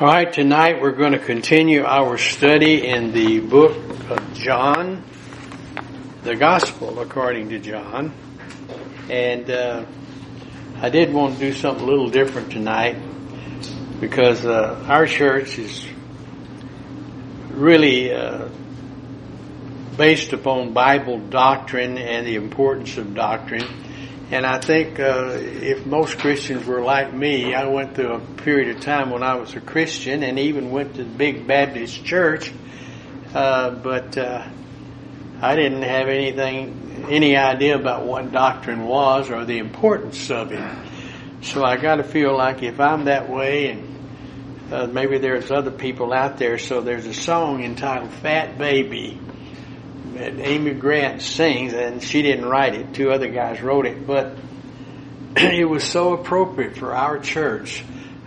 All right, tonight we're going to continue our study in the book of John, the Gospel according to John. And uh, I did want to do something a little different tonight because uh, our church is really uh, based upon Bible doctrine and the importance of doctrine. And I think uh, if most Christians were like me, I went through a period of time when I was a Christian and even went to the big Baptist church, uh, but uh, I didn't have anything, any idea about what doctrine was or the importance of it. So I got to feel like if I'm that way, and uh, maybe there's other people out there. So there's a song entitled "Fat Baby." Amy Grant sings, and she didn't write it. Two other guys wrote it, but it was so appropriate for our church.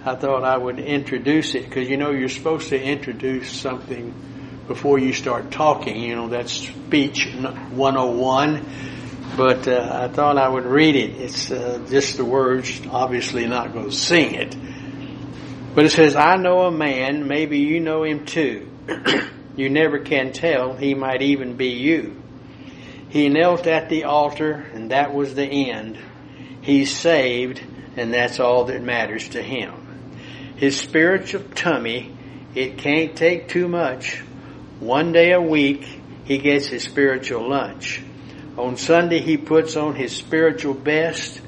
I thought I would introduce it because you know you're supposed to introduce something before you start talking. You know that's speech 101. But uh, I thought I would read it. It's uh, just the words. Obviously, not going to sing it. But it says, "I know a man. Maybe you know him too." You never can tell. He might even be you. He knelt at the altar, and that was the end. He's saved, and that's all that matters to him. His spiritual tummy, it can't take too much. One day a week, he gets his spiritual lunch. On Sunday, he puts on his spiritual best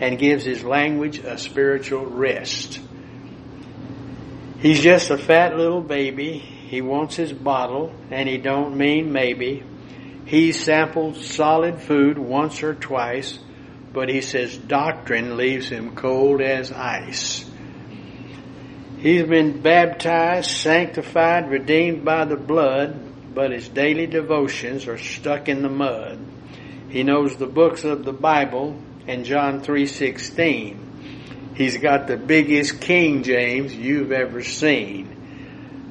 and gives his language a spiritual rest. He's just a fat little baby he wants his bottle, and he don't mean maybe. He sampled solid food once or twice, but he says doctrine leaves him cold as ice. He's been baptized, sanctified, redeemed by the blood, but his daily devotions are stuck in the mud. He knows the books of the Bible and John 3:16. He's got the biggest King James you've ever seen.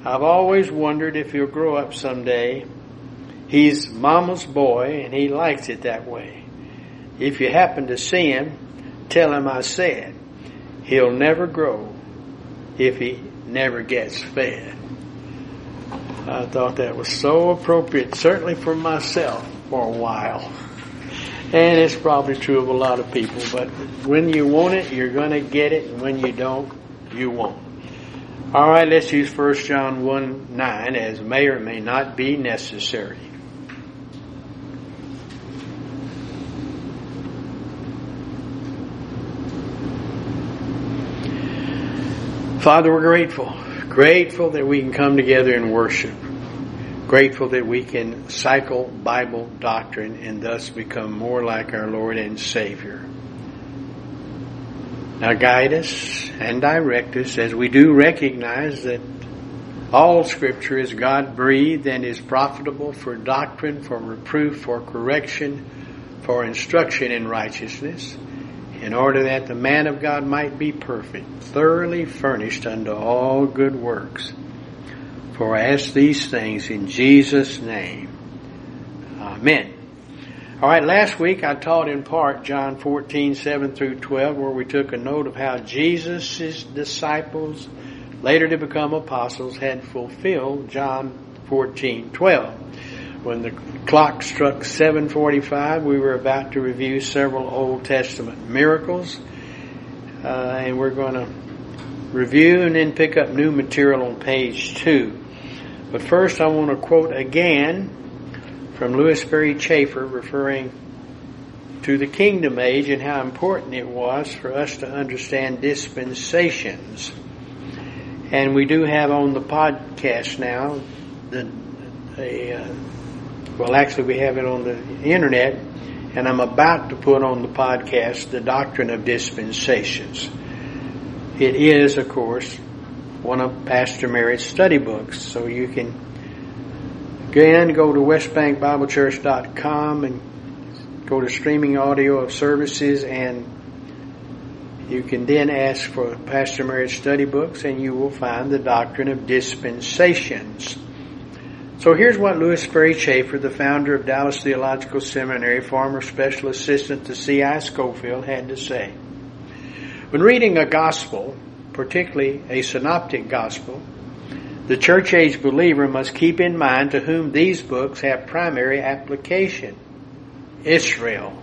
I've always wondered if he'll grow up someday. He's mama's boy and he likes it that way. If you happen to see him, tell him I said. He'll never grow if he never gets fed. I thought that was so appropriate, certainly for myself for a while. And it's probably true of a lot of people, but when you want it, you're going to get it, and when you don't, you won't. All right, let's use 1 John 1 9 as may or may not be necessary. Father, we're grateful. Grateful that we can come together and worship. Grateful that we can cycle Bible doctrine and thus become more like our Lord and Savior. Now guide us and direct us as we do recognize that all scripture is God breathed and is profitable for doctrine, for reproof, for correction, for instruction in righteousness, in order that the man of God might be perfect, thoroughly furnished unto all good works. For I ask these things in Jesus' name. Amen. All right, last week I taught in part John 14, 7 through 12, where we took a note of how Jesus' disciples, later to become apostles, had fulfilled John 14, 12. When the clock struck 745, we were about to review several Old Testament miracles, uh, and we're going to review and then pick up new material on page 2. But first I want to quote again from Lewis Sperry Chafer referring to the kingdom age and how important it was for us to understand dispensations. And we do have on the podcast now the a, uh, well actually we have it on the internet and I'm about to put on the podcast the doctrine of dispensations. It is of course one of Pastor Merritt's study books so you can Again, go to westbankbiblechurch.com and go to streaming audio of services and you can then ask for Pastor Merritt's study books and you will find the doctrine of dispensations. So here's what Lewis Sperry Chafer, the founder of Dallas Theological Seminary, former special assistant to C.I. Scofield, had to say. When reading a gospel, particularly a synoptic gospel, the church age believer must keep in mind to whom these books have primary application. Israel.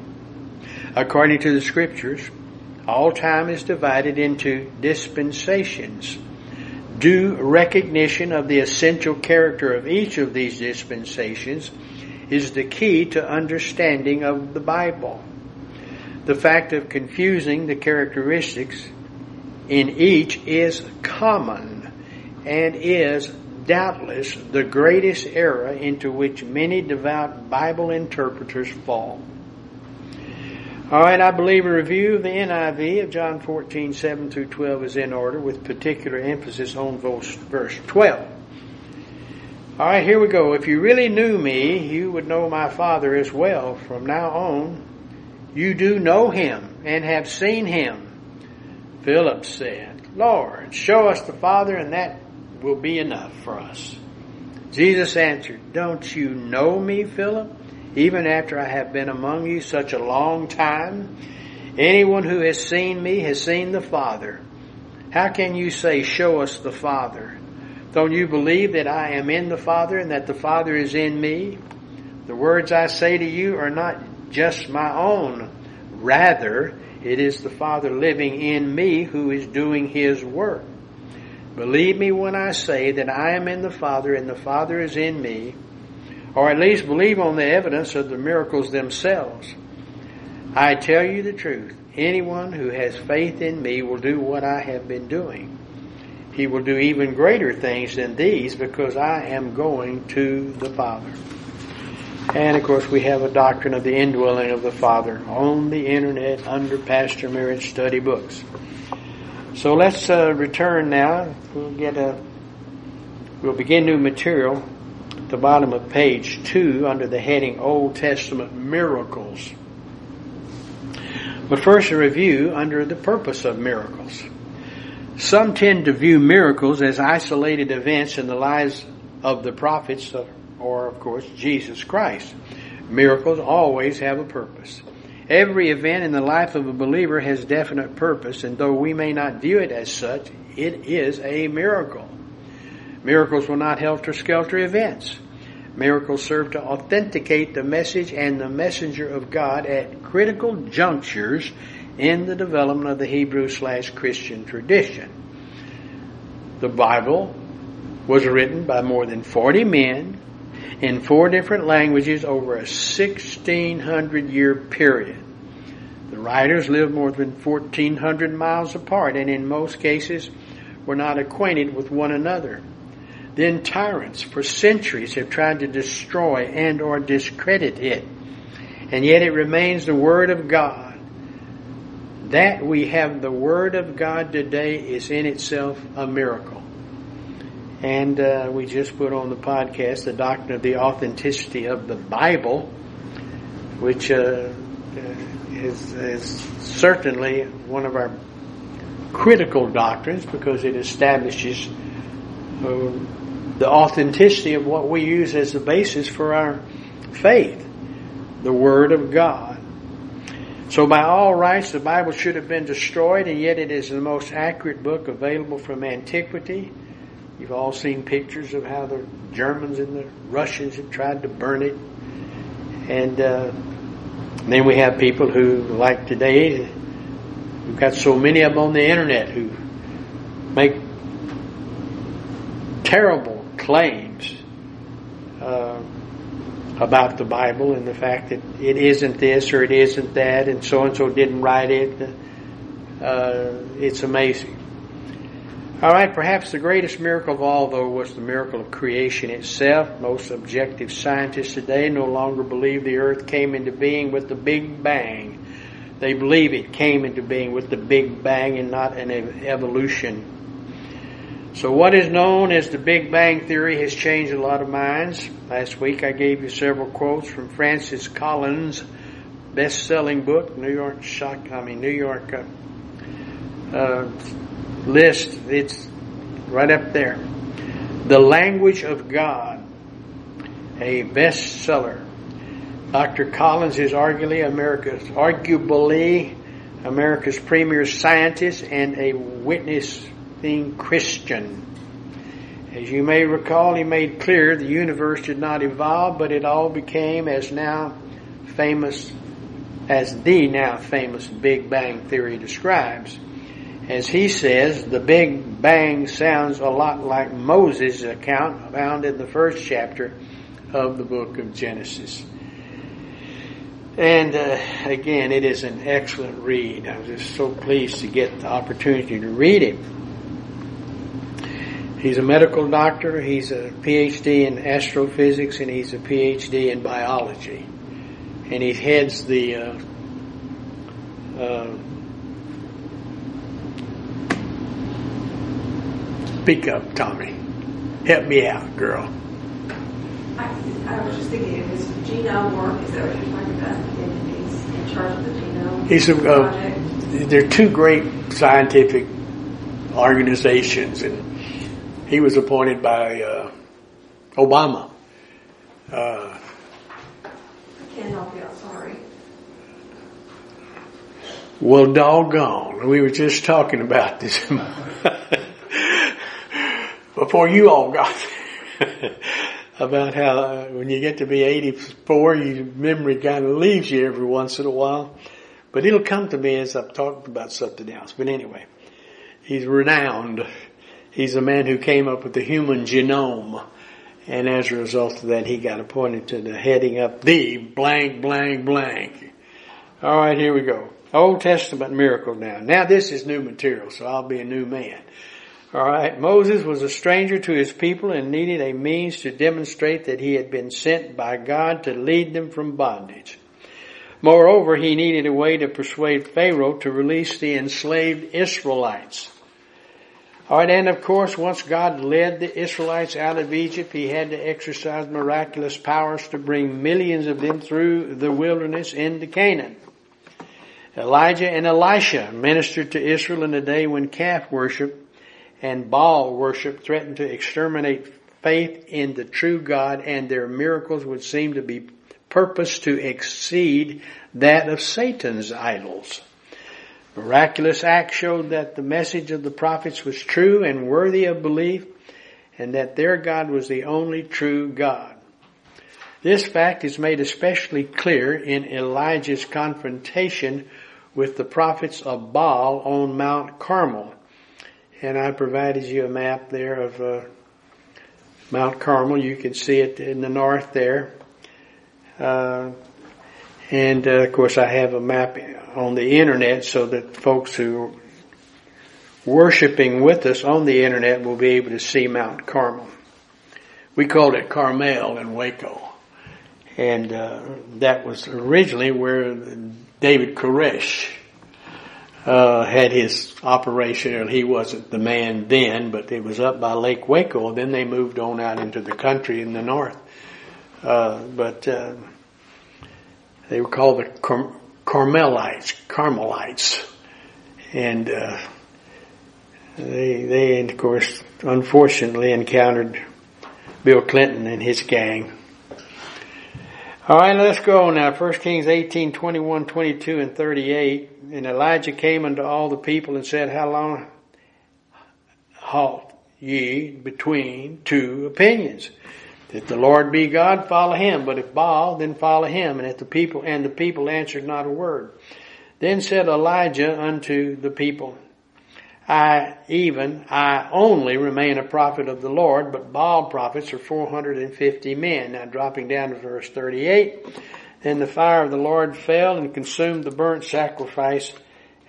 According to the scriptures, all time is divided into dispensations. Due recognition of the essential character of each of these dispensations is the key to understanding of the Bible. The fact of confusing the characteristics in each is common and is doubtless the greatest error into which many devout Bible interpreters fall. All right, I believe a review of the NIV of John 14, 7 through 12 is in order with particular emphasis on verse 12. All right, here we go. If you really knew me, you would know my Father as well. From now on, you do know him and have seen him. Philip said, Lord, show us the Father and that will be enough for us. Jesus answered, Don't you know me, Philip? Even after I have been among you such a long time? Anyone who has seen me has seen the Father. How can you say, Show us the Father? Don't you believe that I am in the Father and that the Father is in me? The words I say to you are not just my own. Rather, it is the Father living in me who is doing His work. Believe me when I say that I am in the Father and the Father is in me, or at least believe on the evidence of the miracles themselves. I tell you the truth. Anyone who has faith in me will do what I have been doing. He will do even greater things than these because I am going to the Father. And of course, we have a doctrine of the indwelling of the Father on the internet under Pastor Merritt's study books. So let's uh, return now. We'll get a. We'll begin new material at the bottom of page two under the heading Old Testament Miracles. But first, a review under the purpose of miracles. Some tend to view miracles as isolated events in the lives of the prophets or, of course, Jesus Christ. Miracles always have a purpose. Every event in the life of a believer has definite purpose, and though we may not view it as such, it is a miracle. Miracles were not helter skelter events. Miracles serve to authenticate the message and the messenger of God at critical junctures in the development of the Hebrew slash Christian tradition. The Bible was written by more than 40 men in four different languages over a 1600 year period. The writers lived more than 1400 miles apart and in most cases were not acquainted with one another. Then tyrants for centuries have tried to destroy and or discredit it. And yet it remains the Word of God that we have the Word of God today is in itself a miracle. And uh, we just put on the podcast the doctrine of the authenticity of the Bible, which uh, is, is certainly one of our critical doctrines because it establishes uh, the authenticity of what we use as the basis for our faith, the Word of God. So by all rights, the Bible should have been destroyed, and yet it is the most accurate book available from antiquity. You've all seen pictures of how the Germans and the Russians have tried to burn it. And uh, then we have people who, like today, we've got so many of them on the internet who make terrible claims. Uh, about the Bible and the fact that it isn't this or it isn't that and so and so didn't write it. Uh, it's amazing. All right, perhaps the greatest miracle of all, though, was the miracle of creation itself. Most objective scientists today no longer believe the earth came into being with the Big Bang. They believe it came into being with the Big Bang and not an evolution so what is known as the Big Bang Theory has changed a lot of minds. Last week I gave you several quotes from Francis Collins' best-selling book, New York Shock, I mean New York uh, uh, list. It's right up there. The Language of God, a bestseller. Dr. Collins is arguably America's, arguably America's premier scientist and a witness anything Christian. As you may recall, he made clear the universe did not evolve, but it all became as now famous, as the now famous Big Bang Theory describes. As he says, the Big Bang sounds a lot like Moses' account found in the first chapter of the book of Genesis. And uh, again, it is an excellent read. I was just so pleased to get the opportunity to read it. He's a medical doctor, he's a PhD in astrophysics, and he's a PhD in biology. And he heads the uh, uh, Speak up, Tommy. Help me out, girl. I, I was just thinking, if his genome work, is that what you're talking about? And he's in charge of the genome He's a, uh, project? they're two great scientific organizations, and he was appointed by uh, Obama. Uh, Can't help you, I'm sorry. well, doggone, we were just talking about this before you all got there. about how uh, when you get to be 84, your memory kind of leaves you every once in a while. But it'll come to me as I've talked about something else. But anyway, he's renowned. He's a man who came up with the human genome. And as a result of that, he got appointed to the heading up the blank, blank, blank. All right, here we go. Old Testament miracle now. Now this is new material, so I'll be a new man. All right. Moses was a stranger to his people and needed a means to demonstrate that he had been sent by God to lead them from bondage. Moreover, he needed a way to persuade Pharaoh to release the enslaved Israelites. All right, and of course, once God led the Israelites out of Egypt, he had to exercise miraculous powers to bring millions of them through the wilderness into Canaan. Elijah and Elisha ministered to Israel in a day when calf worship and Baal worship threatened to exterminate faith in the true God and their miracles would seem to be purposed to exceed that of Satan's idols. Miraculous acts showed that the message of the prophets was true and worthy of belief and that their God was the only true God. This fact is made especially clear in Elijah's confrontation with the prophets of Baal on Mount Carmel. And I provided you a map there of uh, Mount Carmel. You can see it in the north there. Uh, and uh, of course I have a map on the internet so that folks who are worshiping with us on the internet will be able to see Mount Carmel. We called it Carmel in Waco. And uh, that was originally where David Koresh uh, had his operation, and he wasn't the man then, but it was up by Lake Waco. Then they moved on out into the country in the north. Uh, but uh, they were called the Car- Carmelites, Carmelites, and uh, they they of course unfortunately encountered Bill Clinton and his gang. All right, let's go now. 1 Kings 18, 21, 22, and 38. And Elijah came unto all the people and said, How long halt ye between two opinions? If the Lord be God, follow him. But if Baal, then follow him. And if the people, and the people answered not a word. Then said Elijah unto the people, I even, I only remain a prophet of the Lord, but Baal prophets are 450 men. Now dropping down to verse 38. Then the fire of the Lord fell and consumed the burnt sacrifice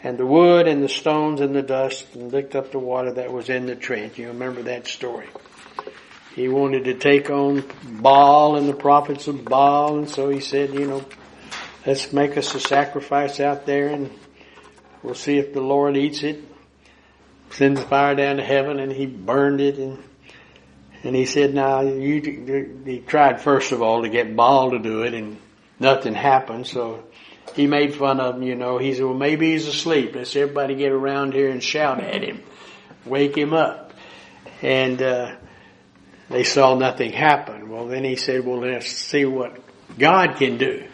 and the wood and the stones and the dust and licked up the water that was in the trench. You remember that story. He wanted to take on Baal and the prophets of Baal and so he said, you know, let's make us a sacrifice out there and we'll see if the Lord eats it. Sends fire down to heaven and he burned it and and he said, now you, he tried first of all to get Baal to do it and nothing happened. So he made fun of him, you know. He said, well, maybe he's asleep. Let's everybody get around here and shout at him. Wake him up. And, uh, they saw nothing happen. Well, then he said, well, let's see what God can do.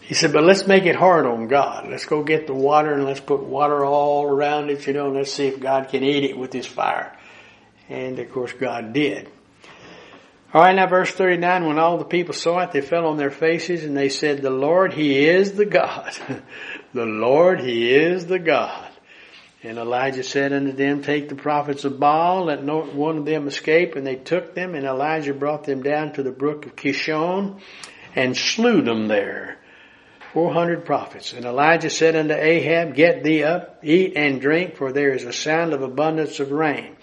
He said, but let's make it hard on God. Let's go get the water and let's put water all around it, you know, and let's see if God can eat it with his fire. And of course God did. Alright, now verse 39, when all the people saw it, they fell on their faces and they said, the Lord, He is the God. the Lord, He is the God. And Elijah said unto them, Take the prophets of Baal, let no one of them escape. And they took them, and Elijah brought them down to the brook of Kishon, and slew them there. Four hundred prophets. And Elijah said unto Ahab, Get thee up, eat and drink, for there is a sound of abundance of rain.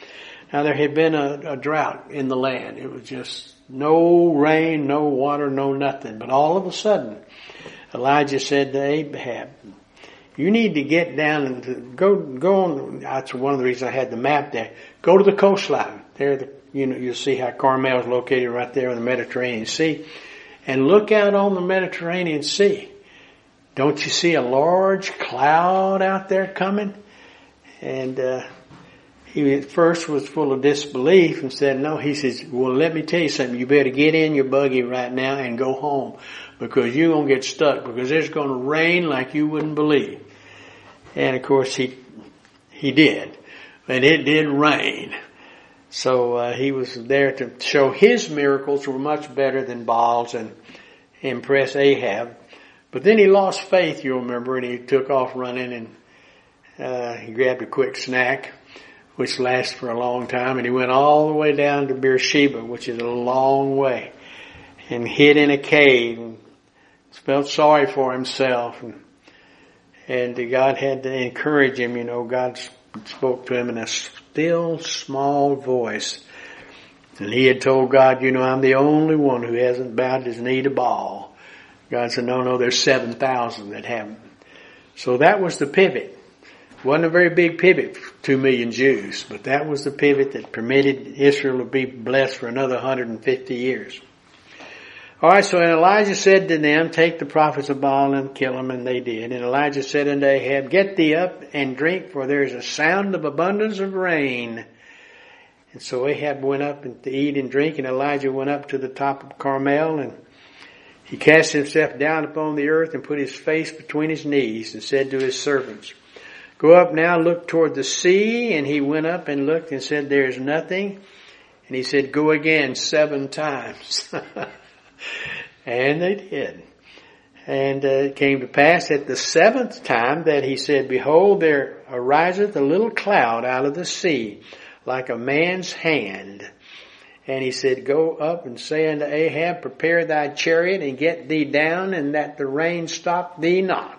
Now there had been a, a drought in the land. It was just no rain, no water, no nothing. But all of a sudden, Elijah said to Ahab, you need to get down and go, go on. That's one of the reasons I had the map there. Go to the coastline. There, the, you know, you'll see how Carmel is located right there in the Mediterranean Sea. And look out on the Mediterranean Sea. Don't you see a large cloud out there coming? And, uh, he at first was full of disbelief and said, no, he says, well, let me tell you something. You better get in your buggy right now and go home because you're going to get stuck because it's going to rain like you wouldn't believe. And of course he, he did. And it did rain. So uh, he was there to show his miracles were much better than Baal's and impress Ahab. But then he lost faith, you'll remember, and he took off running and uh, he grabbed a quick snack, which lasted for a long time, and he went all the way down to Beersheba, which is a long way, and hid in a cave and felt sorry for himself. And and God had to encourage him, you know, God spoke to him in a still small voice. And he had told God, you know, I'm the only one who hasn't bowed his knee to Baal. God said, no, no, there's 7,000 that haven't. So that was the pivot. Wasn't a very big pivot, two million Jews, but that was the pivot that permitted Israel to be blessed for another 150 years. Alright, so Elijah said to them, take the prophets of Baal and kill them, and they did. And Elijah said unto Ahab, get thee up and drink, for there is a sound of abundance of rain. And so Ahab went up and to eat and drink, and Elijah went up to the top of Carmel, and he cast himself down upon the earth and put his face between his knees, and said to his servants, Go up now, look toward the sea. And he went up and looked and said, There is nothing. And he said, Go again seven times. and they did. And uh, it came to pass at the seventh time that he said, Behold, there ariseth a little cloud out of the sea, like a man's hand. And he said, Go up and say unto Ahab, Prepare thy chariot and get thee down, and that the rain stop thee not.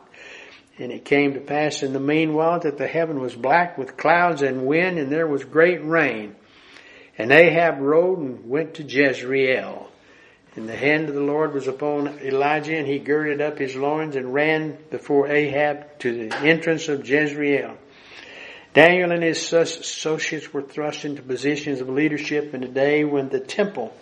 And it came to pass in the meanwhile that the heaven was black with clouds and wind, and there was great rain. And Ahab rode and went to Jezreel. And the hand of the Lord was upon Elijah, and he girded up his loins and ran before Ahab to the entrance of Jezreel. Daniel and his associates were thrust into positions of leadership in a day when the temple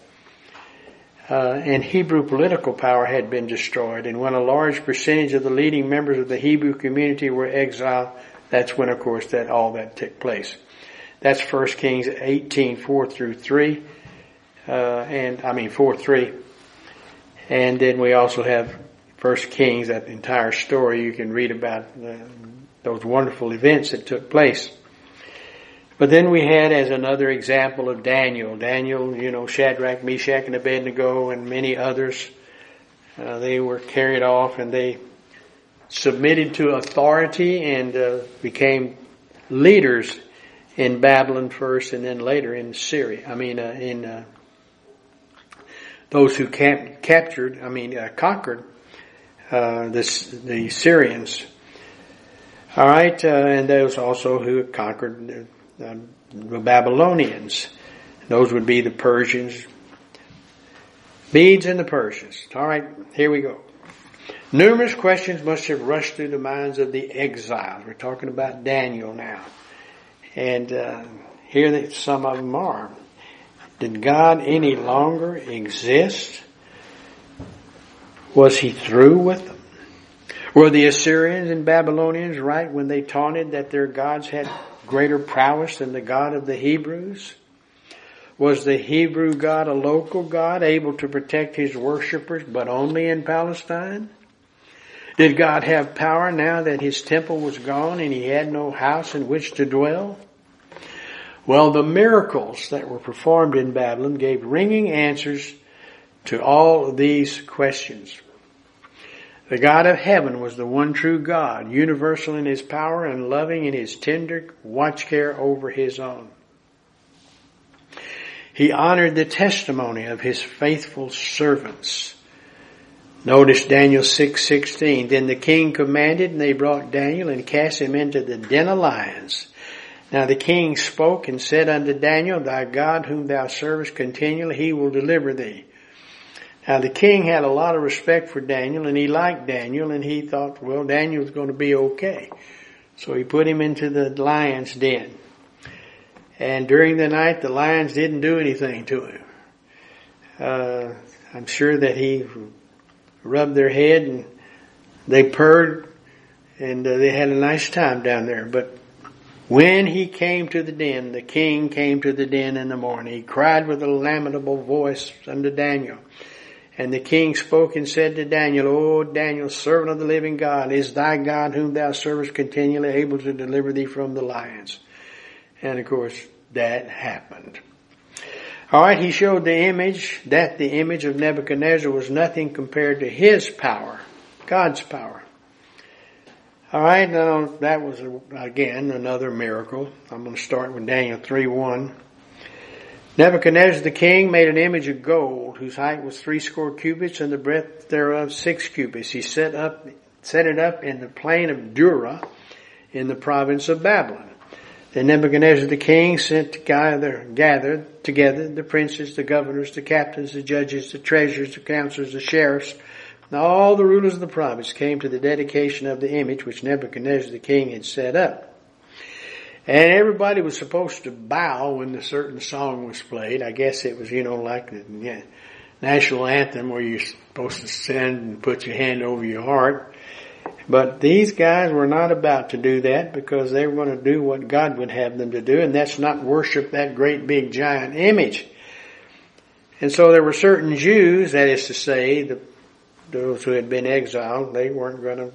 uh, and Hebrew political power had been destroyed. And when a large percentage of the leading members of the Hebrew community were exiled, that's when, of course, that all that took place. That's 1 Kings 18, 4 through 3, uh, and I mean 4, 3. And then we also have 1 Kings, that entire story. You can read about uh, those wonderful events that took place. But then we had as another example of Daniel. Daniel, you know, Shadrach, Meshach, and Abednego, and many others. Uh, they were carried off and they submitted to authority and uh, became leaders in Babylon first and then later in Syria. I mean, uh, in uh, those who cap- captured, I mean, uh, conquered uh, the, the Syrians. All right, and those also who conquered the, Babylonians. Those would be the Persians, Medes and the Persians. All right, here we go. Numerous questions must have rushed through the minds of the exiles. We're talking about Daniel now. And uh, here some of them are. Did God any longer exist? Was he through with them? Were the Assyrians and Babylonians right when they taunted that their gods had greater prowess than the God of the Hebrews? Was the Hebrew God a local God able to protect his worshippers but only in Palestine? Did God have power now that his temple was gone and he had no house in which to dwell? Well, the miracles that were performed in Babylon gave ringing answers to all these questions. The God of heaven was the one true God, universal in his power and loving in his tender watch care over his own. He honored the testimony of his faithful servants. Notice Daniel 6:16. Then the king commanded and they brought Daniel and cast him into the den of lions. Now the king spoke and said unto Daniel, Thy God whom thou servest continually, he will deliver thee. Now the king had a lot of respect for Daniel and he liked Daniel and he thought, well, Daniel's going to be okay. So he put him into the lion's den. And during the night, the lions didn't do anything to him. Uh, I'm sure that he rubbed their head and they purred and uh, they had a nice time down there. But when he came to the den, the king came to the den in the morning. He cried with a lamentable voice unto Daniel. And the king spoke and said to Daniel, O Daniel, servant of the living God, is thy God whom thou servest continually able to deliver thee from the lions? And of course, that happened. Alright, he showed the image, that the image of Nebuchadnezzar was nothing compared to his power, God's power. Alright, now that was again another miracle. I'm going to start with Daniel 3 1. Nebuchadnezzar the king made an image of gold whose height was three score cubits and the breadth thereof six cubits. He set up, set it up in the plain of Dura in the province of Babylon. Then Nebuchadnezzar the king sent to gather, gathered together the princes, the governors, the captains, the judges, the treasurers, the counselors, the sheriffs, and all the rulers of the province came to the dedication of the image which Nebuchadnezzar the king had set up. And everybody was supposed to bow when a certain song was played. I guess it was, you know, like the national anthem where you're supposed to stand and put your hand over your heart. But these guys were not about to do that because they were going to do what God would have them to do, and that's not worship that great big giant image. And so there were certain Jews, that is to say, the, those who had been exiled, they weren't going to,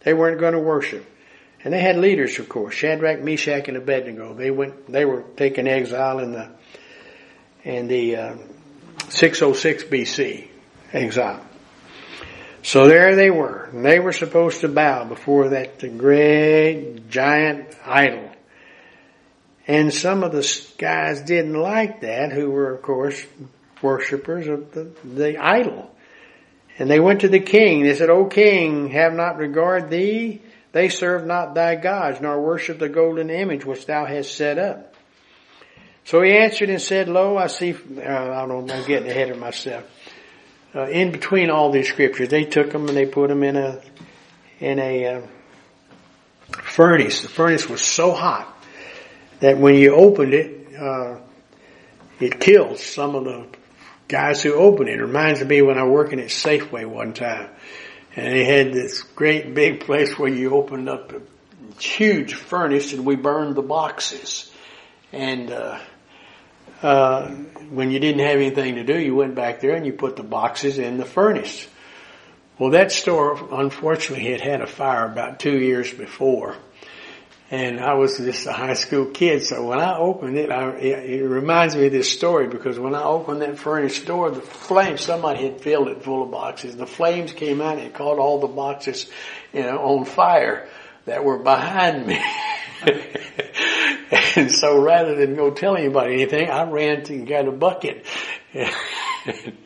they weren't going to worship. And they had leaders, of course, Shadrach, Meshach, and Abednego. They went, they were taken exile in the, in the, uh, 606 BC exile. So there they were. And they were supposed to bow before that great giant idol. And some of the guys didn't like that, who were, of course, worshippers of the, the idol. And they went to the king. They said, O king, have not regard thee they serve not thy gods, nor worship the golden image which thou hast set up. So he answered and said, Lo, I see, uh, I don't know, I'm getting ahead of myself. Uh, in between all these scriptures, they took them and they put them in a, in a uh, furnace. The furnace was so hot that when you opened it, uh, it killed some of the guys who opened it. It reminds me when I working at Safeway one time. And they had this great big place where you opened up a huge furnace and we burned the boxes. And, uh, uh, when you didn't have anything to do, you went back there and you put the boxes in the furnace. Well, that store, unfortunately, had had a fire about two years before. And I was just a high school kid, so when I opened it, I, it, it, reminds me of this story because when I opened that furnace door, the flames, somebody had filled it full of boxes. The flames came out and caught all the boxes, you know, on fire that were behind me. and so rather than go tell anybody anything, I ran and got a bucket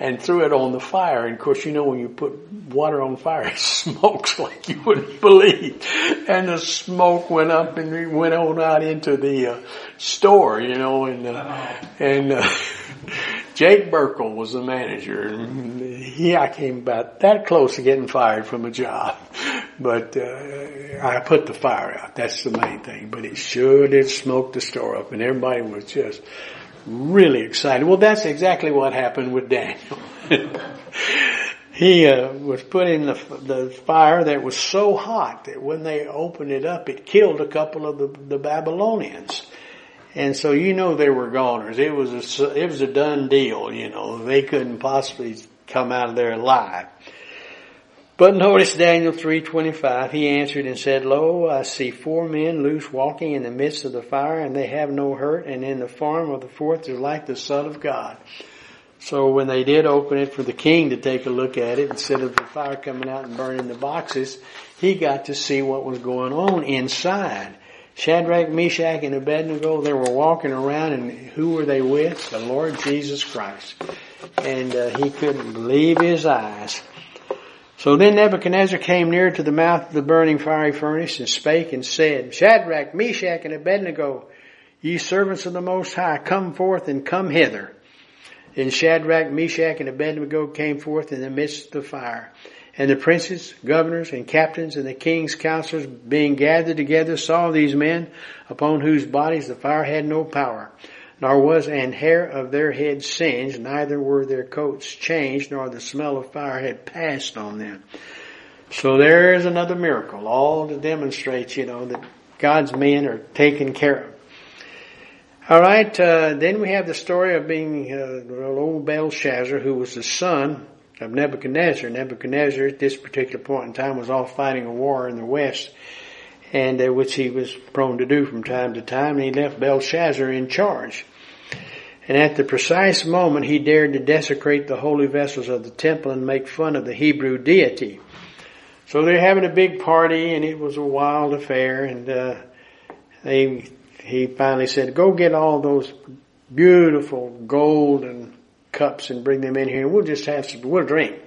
and threw it on the fire. And of course, you know, when you put water on fire, it smokes like you wouldn't believe. And the smoke went up and went on out into the uh, store, you know, and, uh, and, uh, Jake Burkle was the manager and he, I came about that close to getting fired from a job, but, uh, I put the fire out. That's the main thing, but it sure did smoke the store up and everybody was just, really excited. Well, that's exactly what happened with Daniel. he uh, was put in the, the fire that was so hot that when they opened it up, it killed a couple of the, the Babylonians. And so you know they were goners. It was a, it was a done deal, you know. They couldn't possibly come out of there alive. But notice Daniel 3.25, he answered and said, Lo, I see four men loose walking in the midst of the fire, and they have no hurt, and in the form of the fourth is like the Son of God. So when they did open it for the king to take a look at it, instead of the fire coming out and burning the boxes, he got to see what was going on inside. Shadrach, Meshach, and Abednego, they were walking around and who were they with? The Lord Jesus Christ. And uh, he couldn't believe his eyes. So then Nebuchadnezzar came near to the mouth of the burning fiery furnace and spake and said, Shadrach, Meshach, and Abednego, ye servants of the Most High, come forth and come hither. Then Shadrach, Meshach, and Abednego came forth in the midst of the fire. And the princes, governors, and captains, and the king's counselors being gathered together saw these men upon whose bodies the fire had no power nor was an hair of their heads singed, neither were their coats changed, nor the smell of fire had passed on them. So there is another miracle, all to demonstrate, you know, that God's men are taken care of. All right, uh, then we have the story of being uh, old Belshazzar, who was the son of Nebuchadnezzar. Nebuchadnezzar, at this particular point in time, was off fighting a war in the west, and uh, which he was prone to do from time to time, and he left Belshazzar in charge. And at the precise moment, he dared to desecrate the holy vessels of the temple and make fun of the Hebrew deity. So they're having a big party, and it was a wild affair. And uh, they, he finally said, "Go get all those beautiful golden cups and bring them in here, and we'll just have some. We'll drink,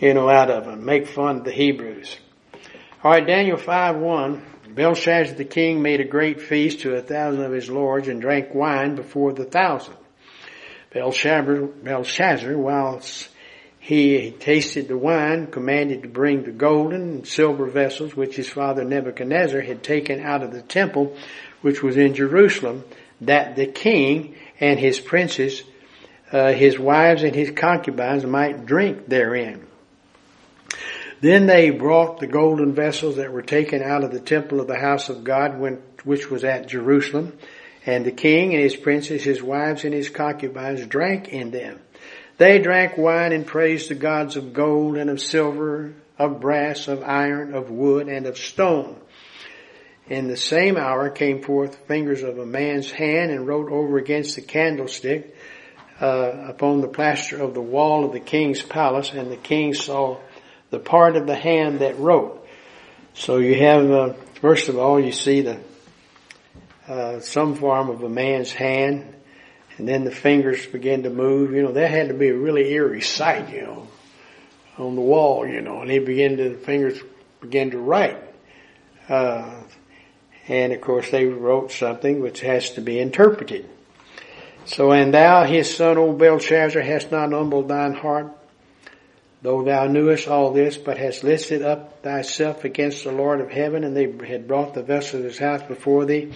you know, out of them. Make fun of the Hebrews." All right, Daniel 5 1. Belshazzar the king made a great feast to a thousand of his lords and drank wine before the thousand. Belshazzar, Belshazzar whilst he tasted the wine, commanded to bring the golden and silver vessels which his father Nebuchadnezzar had taken out of the temple which was in Jerusalem, that the king and his princes, uh, his wives and his concubines might drink therein. Then they brought the golden vessels that were taken out of the temple of the house of God, which was at Jerusalem, and the king and his princes, his wives and his concubines drank in them. They drank wine and praised the gods of gold and of silver, of brass, of iron, of wood, and of stone. In the same hour came forth fingers of a man's hand and wrote over against the candlestick uh, upon the plaster of the wall of the king's palace, and the king saw the part of the hand that wrote. So you have, uh, first of all, you see the uh, some form of a man's hand, and then the fingers begin to move. You know, that had to be a really eerie sight, you know, on the wall, you know, and he began to, the fingers began to write. Uh, and of course they wrote something which has to be interpreted. So, and thou, his son, O Belshazzar, hast not humbled thine heart Though thou knewest all this, but hast lifted up thyself against the Lord of heaven, and they had brought the vessel of his house before thee,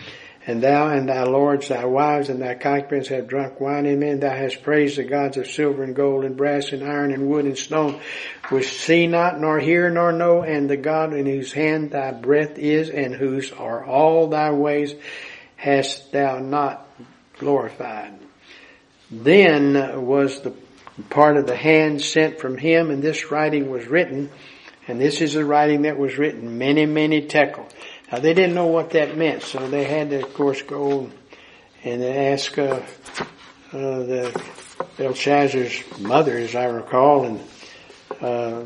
and thou and thy lords, thy wives, and thy concubines have drunk wine in men, thou hast praised the gods of silver and gold and brass and iron and wood and stone, which see not, nor hear, nor know, and the God in whose hand thy breath is, and whose are all thy ways, hast thou not glorified. Then was the part of the hand sent from him, and this writing was written, and this is the writing that was written, mene, mene tekel. Now they didn't know what that meant, so they had to, of course, go and ask uh, uh, the Belshazzar's mother, as I recall, and uh,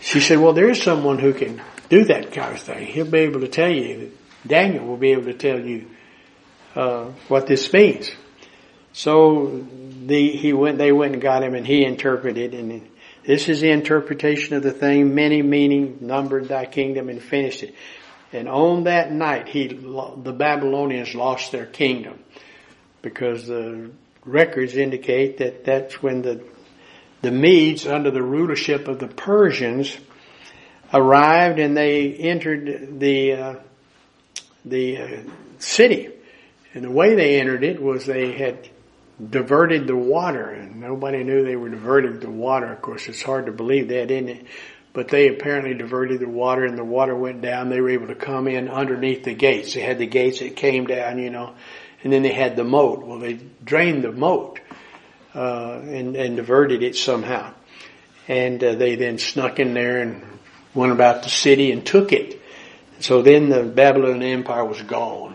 she said, "Well, there is someone who can do that kind of thing. He'll be able to tell you. Daniel will be able to tell you uh, what this means." So the, he went, they went and got him and he interpreted and this is the interpretation of the thing, mene meaning, numbered thy kingdom and finished it. And on that night, he, the Babylonians lost their kingdom because the records indicate that that's when the, the Medes under the rulership of the Persians arrived and they entered the, uh, the uh, city. And the way they entered it was they had diverted the water, and nobody knew they were diverting the water. Of course, it's hard to believe that, isn't it? But they apparently diverted the water, and the water went down. They were able to come in underneath the gates. They had the gates that came down, you know, and then they had the moat. Well, they drained the moat uh, and, and diverted it somehow. And uh, they then snuck in there and went about the city and took it. So then the Babylonian Empire was gone.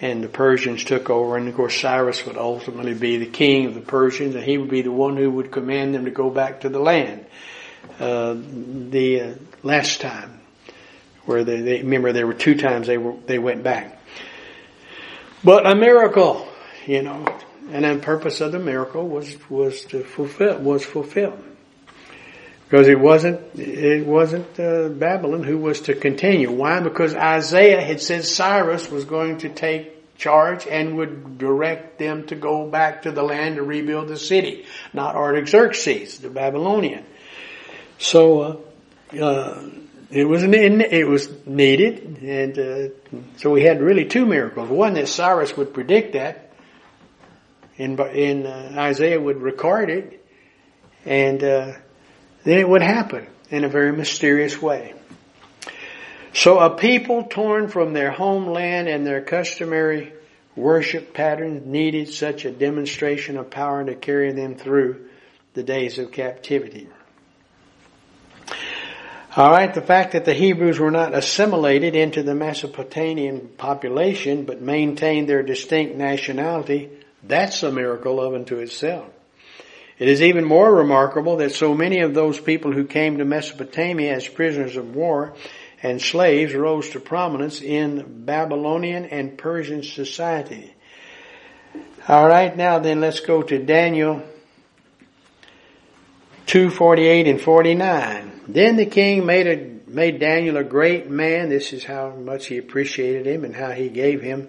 And the Persians took over, and of course Cyrus would ultimately be the king of the Persians, and he would be the one who would command them to go back to the land. Uh, the uh, last time, where they, they remember there were two times they were they went back. But a miracle, you know, and the purpose of the miracle was was to fulfill was fulfilled because it wasn't it wasn't uh, Babylon who was to continue. Why? Because Isaiah had said Cyrus was going to take charge and would direct them to go back to the land to rebuild the city, not Artaxerxes, the Babylonian. So uh, uh, it was it was needed, and uh, so we had really two miracles. One that Cyrus would predict that, and in uh, Isaiah would record it, and uh, then it would happen in a very mysterious way. So a people torn from their homeland and their customary worship patterns needed such a demonstration of power to carry them through the days of captivity. Alright, the fact that the Hebrews were not assimilated into the Mesopotamian population but maintained their distinct nationality, that's a miracle of unto itself. It is even more remarkable that so many of those people who came to Mesopotamia as prisoners of war and slaves rose to prominence in Babylonian and Persian society. Alright, now then let's go to Daniel 248 and 49. Then the king made a, made Daniel a great man. This is how much he appreciated him and how he gave him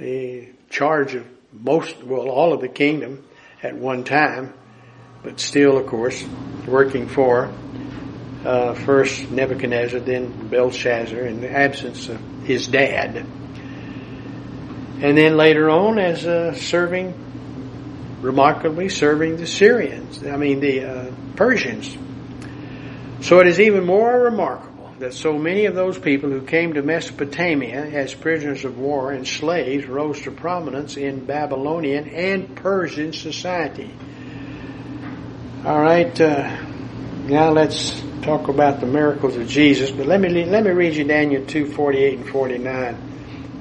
a charge of most, well, all of the kingdom at one time, but still, of course, working for uh, first Nebuchadnezzar, then Belshazzar, in the absence of his dad, and then later on as uh, serving, remarkably serving the Syrians. I mean the uh, Persians. So it is even more remarkable that so many of those people who came to Mesopotamia as prisoners of war and slaves rose to prominence in Babylonian and Persian society. All right, uh, now let's talk about the miracles of Jesus. But let me let me read you Daniel two forty eight and forty nine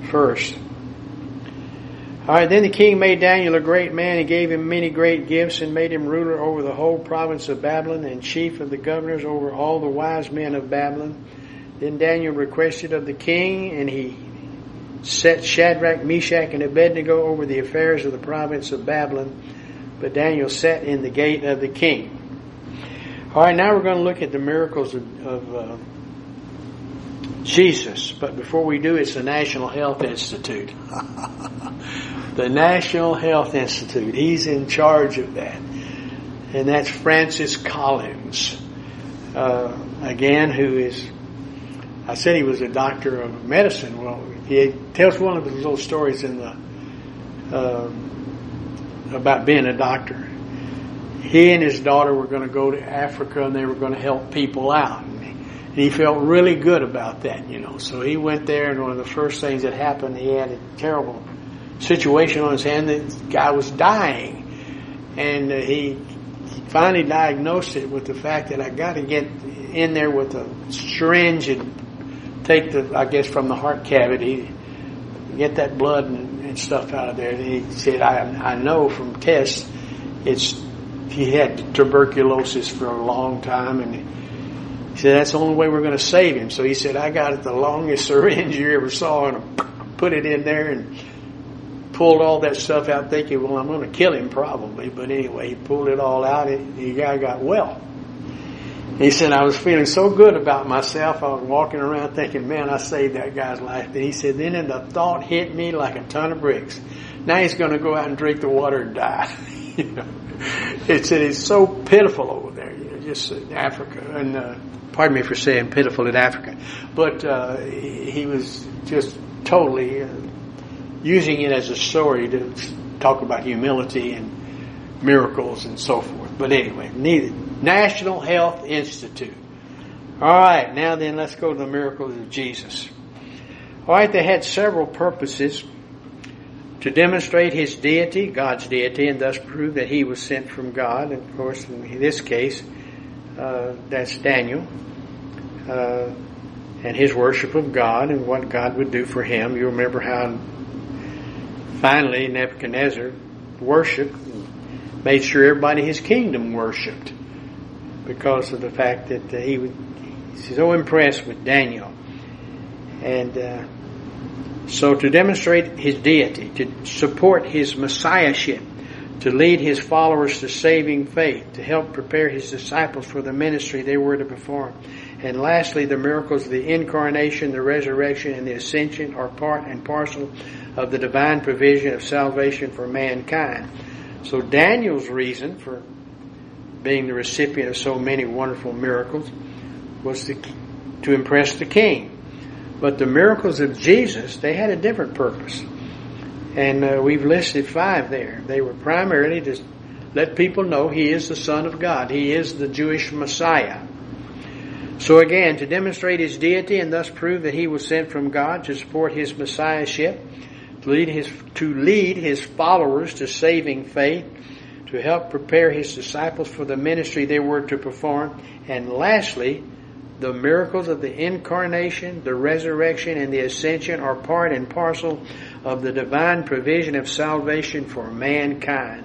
first. All right, then the king made Daniel a great man and gave him many great gifts and made him ruler over the whole province of Babylon and chief of the governors over all the wise men of Babylon. Then Daniel requested of the king and he set Shadrach, Meshach, and Abednego over the affairs of the province of Babylon. But Daniel sat in the gate of the king. All right, now we're going to look at the miracles of, of uh, Jesus. But before we do, it's the National Health Institute. the National Health Institute. He's in charge of that. And that's Francis Collins, uh, again, who is, I said he was a doctor of medicine. Well, he tells one of his little stories in the, uh, about being a doctor. He and his daughter were going to go to Africa and they were going to help people out. And he felt really good about that, you know. So he went there and one of the first things that happened, he had a terrible situation on his hand. The guy was dying, and uh, he finally diagnosed it with the fact that I got to get in there with a syringe and take the, I guess, from the heart cavity, get that blood and, and stuff out of there. And he said, I, I know from tests, it's he had tuberculosis for a long time, and he said that's the only way we're going to save him. So he said, I got it the longest syringe you ever saw, and put it in there and pulled all that stuff out thinking, well, I'm going to kill him probably. But anyway, he pulled it all out and the guy got well. He said, I was feeling so good about myself. I was walking around thinking, man, I saved that guy's life. And he said, then the thought hit me like a ton of bricks. Now he's going to go out and drink the water and die. you know, it said it's so pitiful over there, you know, just in Africa. And, uh, pardon me for saying pitiful in Africa. But, uh, he was just totally, uh, using it as a story to talk about humility and miracles and so forth. But anyway, needed. National Health Institute. All right, now then let's go to the miracles of Jesus. All right, they had several purposes to demonstrate his deity, God's deity, and thus prove that he was sent from God. And of course, in this case, Uh, that's Daniel. Uh, and his worship of God and what God would do for him. You remember how finally Nebuchadnezzar worshiped, made sure everybody in his kingdom worshiped because of the fact that uh, he was so impressed with Daniel. And uh, so to demonstrate his deity, to support his messiahship, to lead his followers to saving faith, to help prepare his disciples for the ministry they were to perform. And lastly, the miracles of the incarnation, the resurrection, and the ascension are part and parcel of the divine provision of salvation for mankind. So Daniel's reason for being the recipient of so many wonderful miracles was to, to impress the king. But the miracles of Jesus, they had a different purpose. And uh, we've listed five there. They were primarily to let people know He is the Son of God. He is the Jewish Messiah. So again, to demonstrate His deity and thus prove that He was sent from God to support His Messiahship, lead His, to lead His followers to saving faith, to help prepare His disciples for the ministry they were to perform, and lastly, the miracles of the incarnation, the resurrection, and the ascension are part and parcel of the divine provision of salvation for mankind.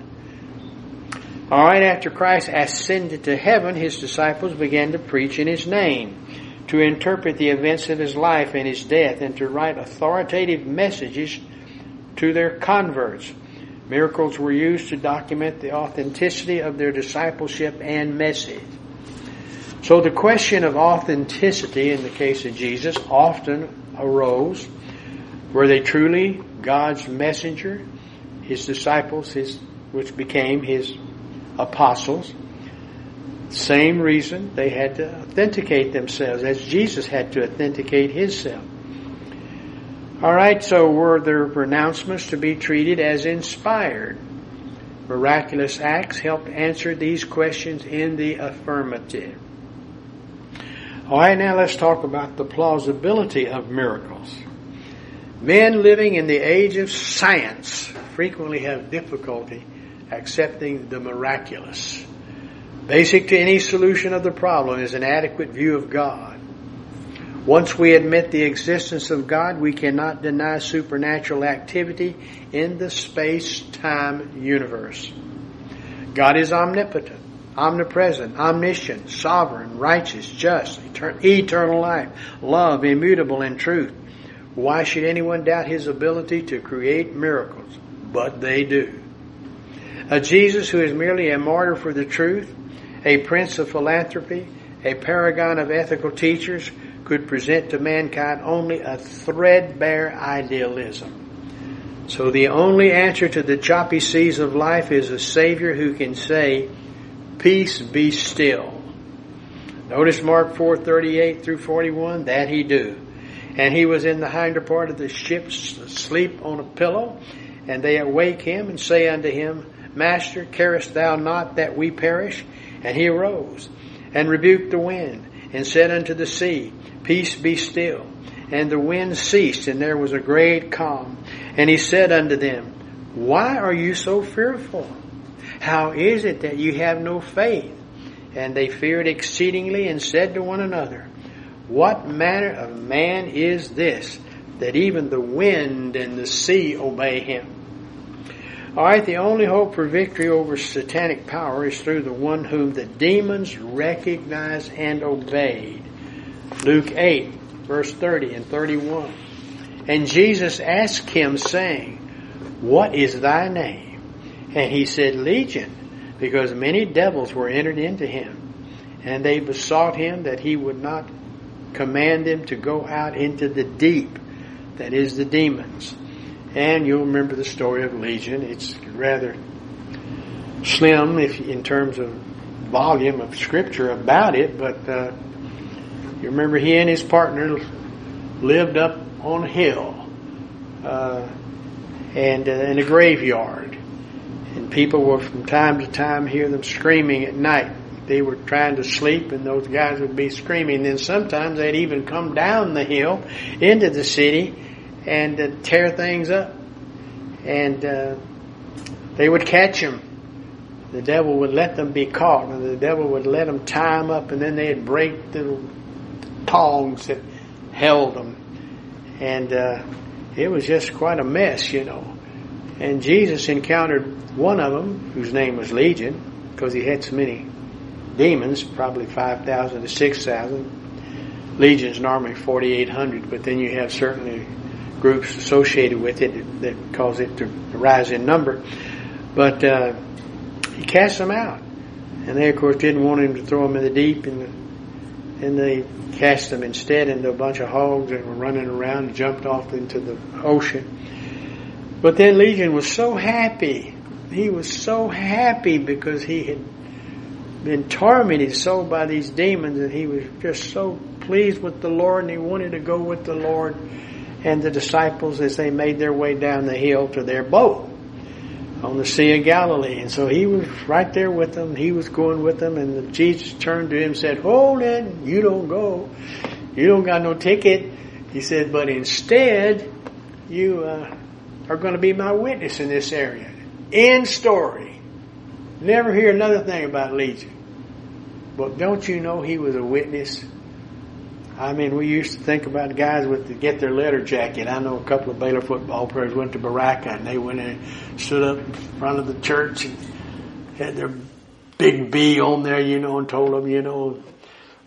All right, after Christ ascended to heaven, his disciples began to preach in his name, to interpret the events of his life and his death, and to write authoritative messages to their converts. Miracles were used to document the authenticity of their discipleship and message. So the question of authenticity in the case of Jesus often arose. Were they truly God's messenger, his disciples, his, which became his apostles? Same reason they had to authenticate themselves as Jesus had to authenticate himself. All right, so were their pronouncements to be treated as inspired? Miraculous acts helped answer these questions in the affirmative. All right, now let's talk about the plausibility of miracles. Men living in the age of science frequently have difficulty accepting the miraculous. Basic to any solution of the problem is an adequate view of God. Once we admit the existence of God, we cannot deny supernatural activity in the space-time universe. God is omnipotent omnipresent, omniscient, sovereign, righteous, just, eternal life, love, immutable, and truth. Why should anyone doubt his ability to create miracles? But they do. A Jesus who is merely a martyr for the truth, a prince of philanthropy, a paragon of ethical teachers, could present to mankind only a threadbare idealism. So the only answer to the choppy seas of life is a Savior who can say, peace be still. Notice Mark 4:38 through 41, that he do. And he was in the hinder part of the ship asleep on a pillow, and they awake him and say unto him, Master, carest thou not that we perish? And he arose and rebuked the wind and said unto the sea, Peace be still. And the wind ceased, and there was a great calm. And he said unto them, Why are you so fearful? How is it that you have no faith? And they feared exceedingly and said to one another, What manner of man is this, that even the wind and the sea obey him? Alright, the only hope for victory over satanic power is through the one whom the demons recognized and obeyed. Luke 8, verse 30 and 31. And Jesus asked him, saying, What is thy name? And he said, Legion, because many devils were entered into him. And they besought him that he would not command them to go out into the deep, that is the demons. And you'll remember the story of Legion. It's rather slim if in terms of volume of scripture about it, but uh, you remember he and his partner lived up on a hill uh, and uh, in a graveyard and people will from time to time hear them screaming at night. They were trying to sleep and those guys would be screaming. Then sometimes they'd even come down the hill into the city and uh, tear things up. And uh, they would catch them the devil would let them be caught, and the devil would let them tie them up, and then they'd break the tongs that held them, and uh, it was just quite a mess, you know. And Jesus encountered one of them, whose name was Legion, because he had so many demons, probably 5,000 to 6,000. Legion's normally 4,800, but then you have certainly groups associated with it that cause it to rise in number. But uh, he cast them out. And they, of course, didn't want him to throw them in the deep, and, and they cast them instead into a bunch of hogs that were running around and jumped off into the ocean. But then Legion was so happy. He was so happy because he had been tormented so by these demons that he was just so pleased with the Lord and he wanted to go with the Lord and the disciples as they made their way down the hill to their boat on the Sea of Galilee. And so he was right there with them. He was going with them and Jesus turned to him and said, hold it. You don't go. You don't got no ticket. He said, but instead you uh, are going to be my witness in this area. End story. Never hear another thing about Legion. But don't you know he was a witness? I mean, we used to think about guys with to get their letter jacket. I know a couple of Baylor football players went to Baraka and they went in and stood up in front of the church and had their big B on there, you know, and told them, you know,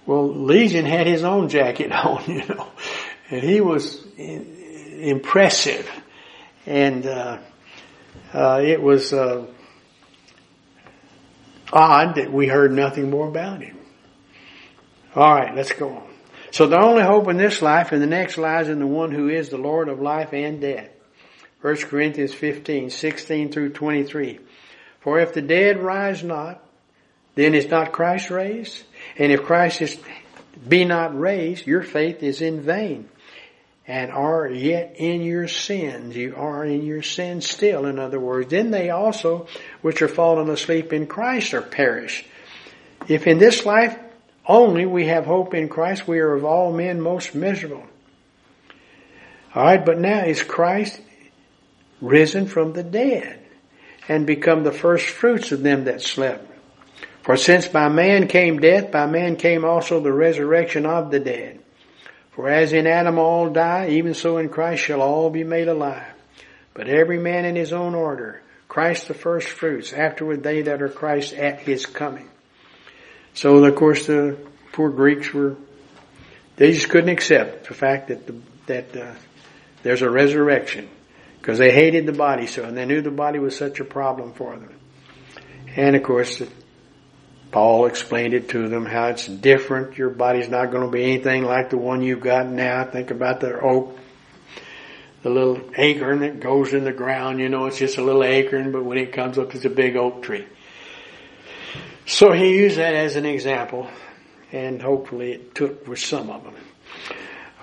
well, Legion had his own jacket on, you know, and he was impressive. And, uh, uh, it was, uh, odd that we heard nothing more about him. All right, let's go on. So the only hope in this life and the next lies in the one who is the Lord of life and death. 1 Corinthians 15, 16 through 23. For if the dead rise not, then is not Christ raised? And if Christ is, be not raised, your faith is in vain and are yet in your sins. You are in your sins still, in other words. Then they also, which are fallen asleep in Christ, are perished. If in this life only we have hope in Christ, we are of all men most miserable. Alright, but now is Christ risen from the dead and become the first fruits of them that slept. For since by man came death, by man came also the resurrection of the dead. For as in Adam all die, even so in Christ shall all be made alive. But every man in his own order. Christ the first fruits, afterward they that are Christ at his coming. So of course the poor Greeks were, they just couldn't accept the fact that the, that uh, there's a resurrection because they hated the body so, and they knew the body was such a problem for them. And of course, Paul explained it to them how it's different. Your body's not going to be anything like the one you've got now. Think about the oak, the little acorn that goes in the ground. You know, it's just a little acorn, but when it comes up, it's a big oak tree. So he used that as an example, and hopefully it took with some of them.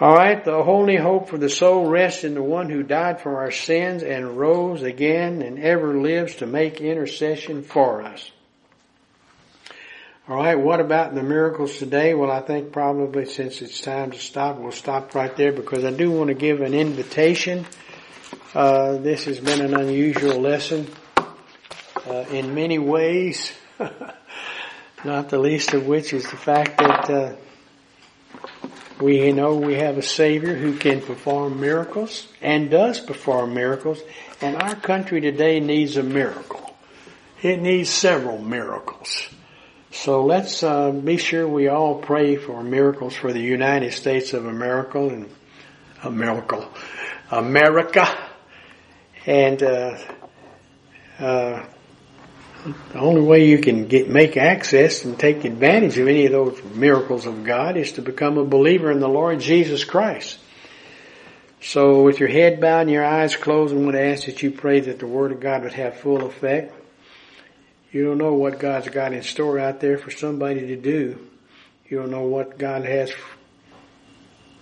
All right, the only hope for the soul rests in the one who died for our sins and rose again and ever lives to make intercession for us. All right, what about the miracles today? Well, I think probably since it's time to stop, we'll stop right there because I do want to give an invitation. Uh, this has been an unusual lesson uh, in many ways, not the least of which is the fact that uh, we know we have a Savior who can perform miracles and does perform miracles, and our country today needs a miracle. It needs several miracles. So let's uh, be sure we all pray for miracles for the United States of America and a miracle, America, and uh, uh, the only way you can get make access and take advantage of any of those miracles of God is to become a believer in the Lord Jesus Christ. So with your head bowed and your eyes closed, I'm going to ask that you pray that the Word of God would have full effect. You don't know what God's got in store out there for somebody to do. You don't know what God has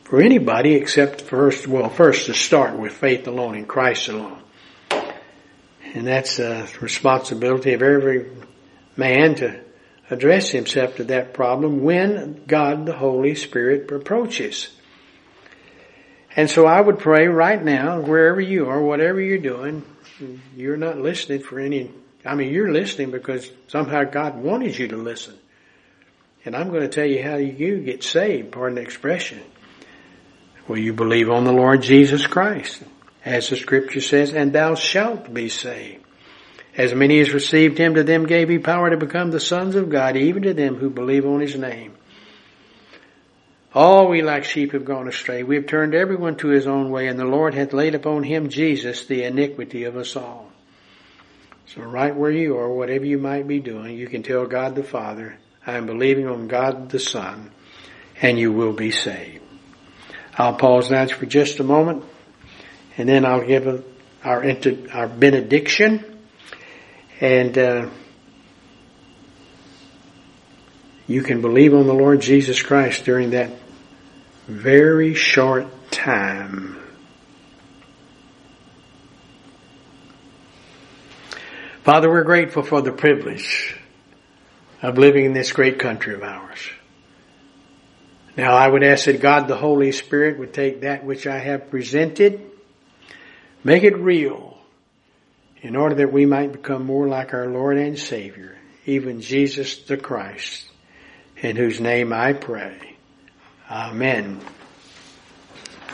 for anybody except first, well, first to start with faith alone in Christ alone. And that's a responsibility of every man to address himself to that problem when God the Holy Spirit approaches. And so I would pray right now, wherever you are, whatever you're doing, you're not listening for any I mean, you're listening because somehow God wanted you to listen. And I'm going to tell you how you get saved, pardon the expression. Well, you believe on the Lord Jesus Christ, as the scripture says, and thou shalt be saved. As many as received him, to them gave he power to become the sons of God, even to them who believe on his name. All we like sheep have gone astray. We have turned everyone to his own way, and the Lord hath laid upon him, Jesus, the iniquity of us all. So right where you are, whatever you might be doing, you can tell God the Father, I am believing on God the Son, and you will be saved. I'll pause now for just a moment, and then I'll give our, our benediction, and uh, you can believe on the Lord Jesus Christ during that very short time. Father, we're grateful for the privilege of living in this great country of ours. Now I would ask that God the Holy Spirit would take that which I have presented, make it real, in order that we might become more like our Lord and Savior, even Jesus the Christ, in whose name I pray. Amen.